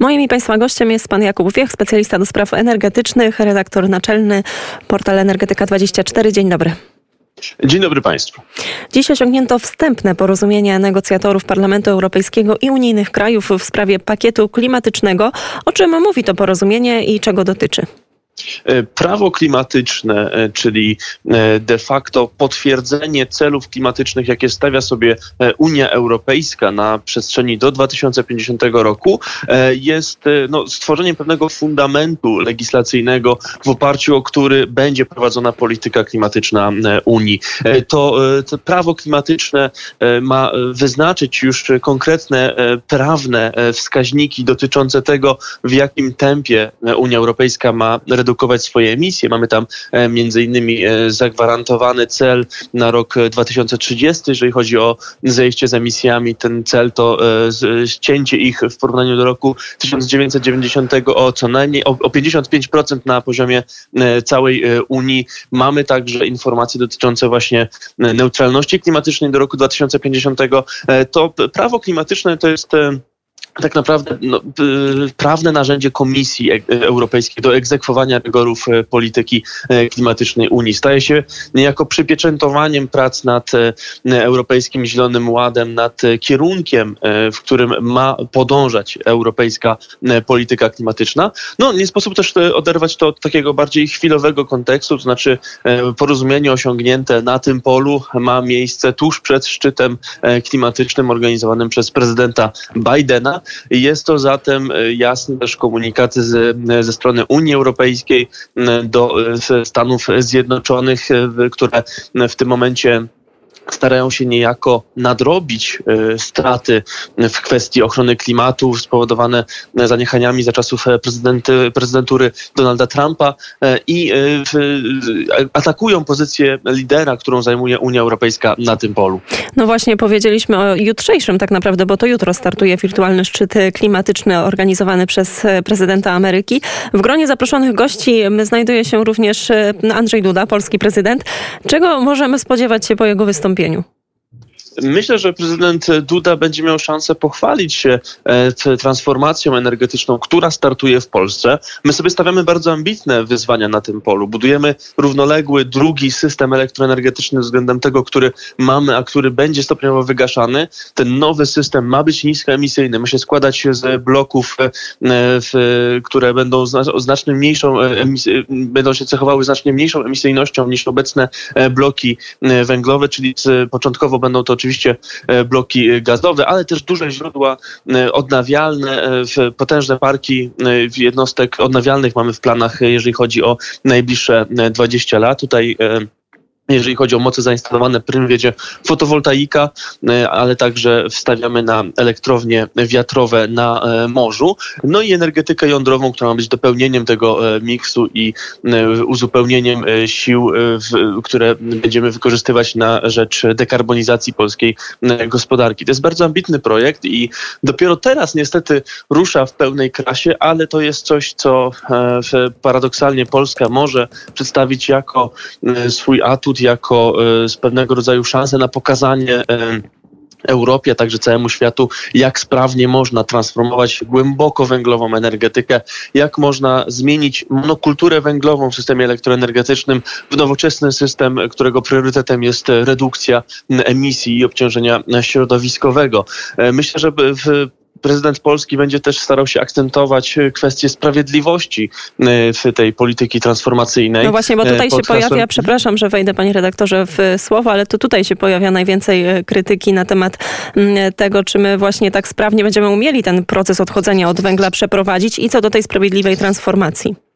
Moim i Państwa gościem jest pan Jakub Wiech, specjalista do spraw energetycznych, redaktor naczelny portal Energetyka24. Dzień dobry. Dzień dobry Państwu. Dziś osiągnięto wstępne porozumienie negocjatorów Parlamentu Europejskiego i unijnych krajów w sprawie pakietu klimatycznego. O czym mówi to porozumienie i czego dotyczy? E, prawo klimatyczne, e, czyli e, de facto potwierdzenie celów klimatycznych, jakie stawia sobie Unia Europejska na przestrzeni do 2050 roku, jest no, stworzeniem pewnego fundamentu legislacyjnego, w oparciu o który będzie prowadzona polityka klimatyczna Unii. To, to prawo klimatyczne ma wyznaczyć już konkretne prawne wskaźniki dotyczące tego, w jakim tempie Unia Europejska ma redukować redukować swoje emisje. Mamy tam e, między innymi e, zagwarantowany cel na rok 2030, jeżeli chodzi o zejście z emisjami. Ten cel to e, ścięcie ich w porównaniu do roku 1990 o co najmniej o 55% na poziomie całej Unii. Mamy także informacje dotyczące właśnie neutralności klimatycznej do roku 2050. To prawo klimatyczne to jest tak naprawdę no, prawne narzędzie Komisji e, Europejskiej do egzekwowania rygorów e, polityki e, klimatycznej Unii. Staje się niejako przypieczętowaniem prac nad Europejskim Zielonym Ładem, nad kierunkiem, w którym ma podążać europejska polityka klimatyczna. No, nie sposób też oderwać to od takiego bardziej chwilowego kontekstu, to znaczy porozumienie osiągnięte na tym polu ma miejsce tuż przed szczytem klimatycznym organizowanym przez prezydenta Bidena. Jest to zatem e, jasny też komunikat z, ze strony Unii Europejskiej do e, Stanów Zjednoczonych, które w tym momencie starają się niejako nadrobić e, straty w kwestii ochrony klimatu spowodowane zaniechaniami za czasów e, prezydentury Donalda Trumpa e, i atakują pozycję lidera, którą zajmuje Unia Europejska na tym polu. No właśnie powiedzieliśmy o jutrzejszym tak naprawdę, bo to jutro startuje wirtualny szczyt klimatyczny organizowany przez prezydenta Ameryki. W gronie zaproszonych gości znajduje się również Andrzej Duda, polski prezydent. Czego możemy spodziewać się po jego wystąpieniu? Wystąpieniu. Myślę, że prezydent Duda będzie miał szansę pochwalić się e, transformacją energetyczną, która startuje w Polsce. My sobie stawiamy bardzo ambitne wyzwania na tym polu. Budujemy równoległy drugi system elektroenergetyczny względem tego, który mamy, a który będzie stopniowo wygaszany. Ten nowy system ma być niskoemisyjny, ma się składać z bloków, e, które będą znacznie mniejszą, e, będą się cechowały znacznie mniejszą emisyjnością niż obecne bloki węglowe, czyli początkowo będą to oczywiście e, bloki gazowe, ale też duże źródła e, odnawialne, e, potężne parki jednostek odnawialnych mamy w planach, jeżeli chodzi o najbliższe 20 lat. Tutaj jeżeli chodzi o moce zainstalowane, prym wiedzie fotowoltaika, e, ale także wstawiamy na elektrownie wiatrowe na e, morzu. No i energetykę jądrową, która ma być dopełnieniem tego e, miksu i uzupełnieniem sił, które będziemy wykorzystywać na rzecz dekarbonizacji polskiej gospodarki. To jest bardzo ambitny projekt i dopiero teraz niestety rusza w pełnej krasie, ale to jest coś, co paradoksalnie Polska może przedstawić jako swój atut, jako e, z pewnego rodzaju szansę na pokazanie e, Europie, a także całemu światu, jak sprawnie można transformować głęboko węglową energetykę, jak można zmienić monokulturę węglową w systemie elektroenergetycznym w nowoczesny system, którego priorytetem jest redukcja emisji i obciążenia środowiskowego. E, myślę, że w prezydent Polski będzie też starał się akcentować e, kwestię sprawiedliwości e, w tej polityki transformacyjnej. No właśnie, bo tutaj e, się pojawia, przepraszam, że wejdę panie redaktorze w słowo, ale to tutaj się pojawia najwięcej krytyki na temat mm, tego, czy my właśnie tak sprawnie będziemy umieli ten proces odchodzenia od węgla przeprowadzić i co do tej sprawiedliwej transformacji.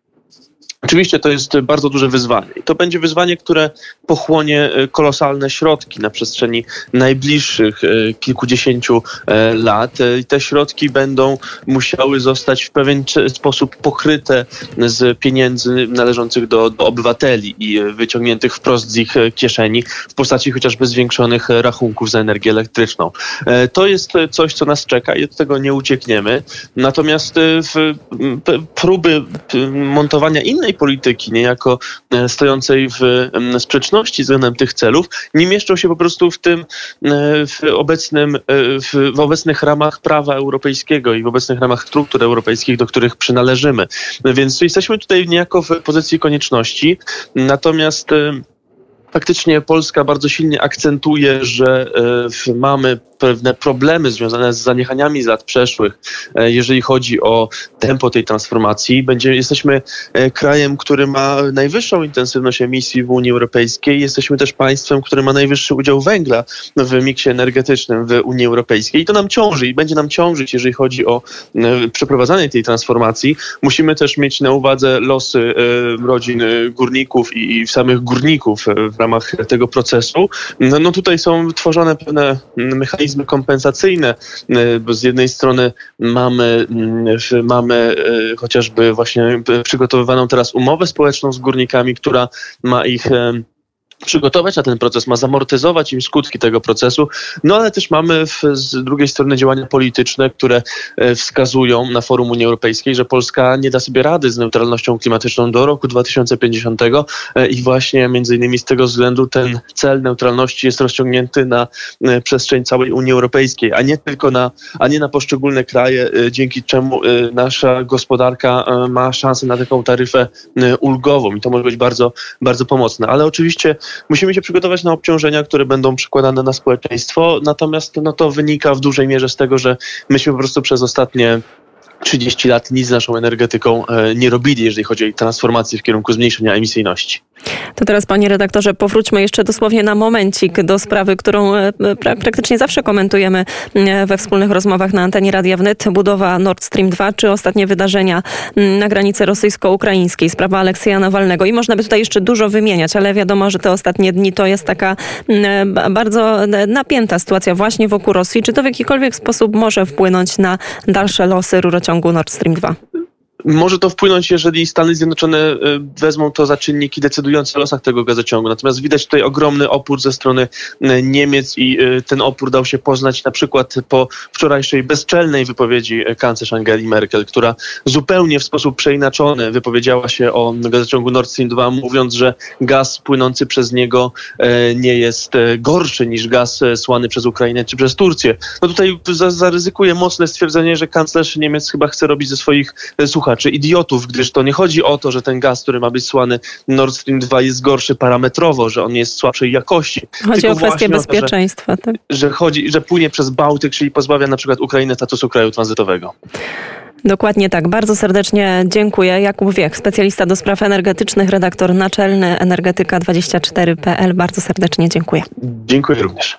Oczywiście to jest bardzo duże wyzwanie. I to będzie wyzwanie, które pochłonie e, kolosalne środki na przestrzeni najbliższych e, kilkudziesięciu e, lat. I te środki będą musiały zostać w pewien sposób pokryte z pieniędzy należących do, do obywateli i wyciągniętych wprost z ich kieszeni w postaci chociażby zwiększonych rachunków za energię elektryczną. To jest coś, co nas czeka i od tego nie uciekniemy. Natomiast próby montowania innej innej polityki, niejako stojącej w sprzeczności względem tych celów, nie mieszczą się po prostu w tym w obecnym, w, w obecnych ramach prawa europejskiego i w obecnych ramach struktur europejskich, do których przynależymy. Więc jesteśmy tutaj niejako w pozycji konieczności. Natomiast faktycznie Polska bardzo silnie akcentuje, że mamy pewne problemy związane z zaniechaniami z lat przeszłych, e, jeżeli chodzi o tempo tej transformacji. Będzie, jesteśmy e, krajem, który ma najwyższą intensywność emisji w Unii Europejskiej. Jesteśmy też państwem, które ma najwyższy udział węgla w miksie energetycznym w Unii Europejskiej. I to nam ciąży i będzie nam ciążyć, jeżeli chodzi o e, przeprowadzanie tej transformacji. Musimy też mieć na uwadze losy rodzin górników i samych górników w ramach tego procesu. No, no tutaj są tworzone pewne mechanizmy, mechanizmy kompensacyjne, e, bo z jednej strony mamy, mm, mamy e, chociażby właśnie przygotowywaną teraz umowę społeczną z górnikami, która ma ich przygotować na ten proces, ma zamortyzować im skutki tego procesu, no ale też mamy w, z drugiej strony działania polityczne, które e, wskazują na forum Unii Europejskiej, że Polska nie da sobie rady z neutralnością klimatyczną do roku 2050 e, i właśnie między innymi z tego względu ten cel neutralności jest rozciągnięty na e, przestrzeń całej Unii Europejskiej, a nie tylko na, a nie na poszczególne kraje, dzięki czemu nasza gospodarka ma szansę na taką taryfę ulgową i to może być bardzo, bardzo pomocne. Ale oczywiście musimy się przygotować na obciążenia, które będą przekładane na społeczeństwo, natomiast no, to wynika w dużej mierze z tego, że myśmy po prostu przez ostatnie 30 lat nic z naszą energetyką e, nie robili, jeżeli chodzi o transformację w kierunku zmniejszenia emisyjności. To teraz, panie redaktorze, powróćmy jeszcze dosłownie na momencik do sprawy, którą e, praktycznie zawsze komentujemy e, we wspólnych rozmowach na antenie Radia Wnet. Budowa Nord Stream 2, czy ostatnie wydarzenia na granicy rosyjsko-ukraińskiej, sprawa Aleksieja Nawalnego. I można by tutaj jeszcze dużo wymieniać, ale wiadomo, że te ostatnie dni to jest taka bardzo napięta sytuacja właśnie wokół Rosji. Czy to w jakikolwiek sposób może wpłynąć na dalsze losy rurociągu Nord Stream 2? Może to wpłynąć, jeżeli Stany Zjednoczone y, wezmą to za czynniki decydujące o losach tego gazociągu. Natomiast widać tutaj ogromny opór ze strony y, Niemiec i y, ten opór dał się poznać na przykład po wczorajszej bezczelnej wypowiedzi kanclerz Angeli Merkel, która zupełnie w sposób przeinaczony wypowiedziała się o gazociągu Nord Stream 2, mówiąc, że gaz płynący przez niego nie jest gorszy niż gaz słany przez Ukrainę czy przez Turcję. No tutaj zaryzykuję mocne stwierdzenie, że kanclerz Niemiec chyba chce robić ze swoich słuchaczy słuchaczy idiotów, gdyż to nie chodzi o to, że ten gaz, który ma być słany Nord Stream 2 jest gorszy parametrowo, że on jest słabszej jakości. Chodzi o kwestię bezpieczeństwa. O to, że, tak? że, chodzi, że płynie przez Bałtyk, czyli pozbawia na przykład Ukrainę statusu kraju tranzytowego. Dokładnie tak. Bardzo serdecznie dziękuję. Jakub Wiech, specjalista do spraw energetycznych, redaktor naczelny energetyka24.pl. Bardzo serdecznie dziękuję. Dziękuję również.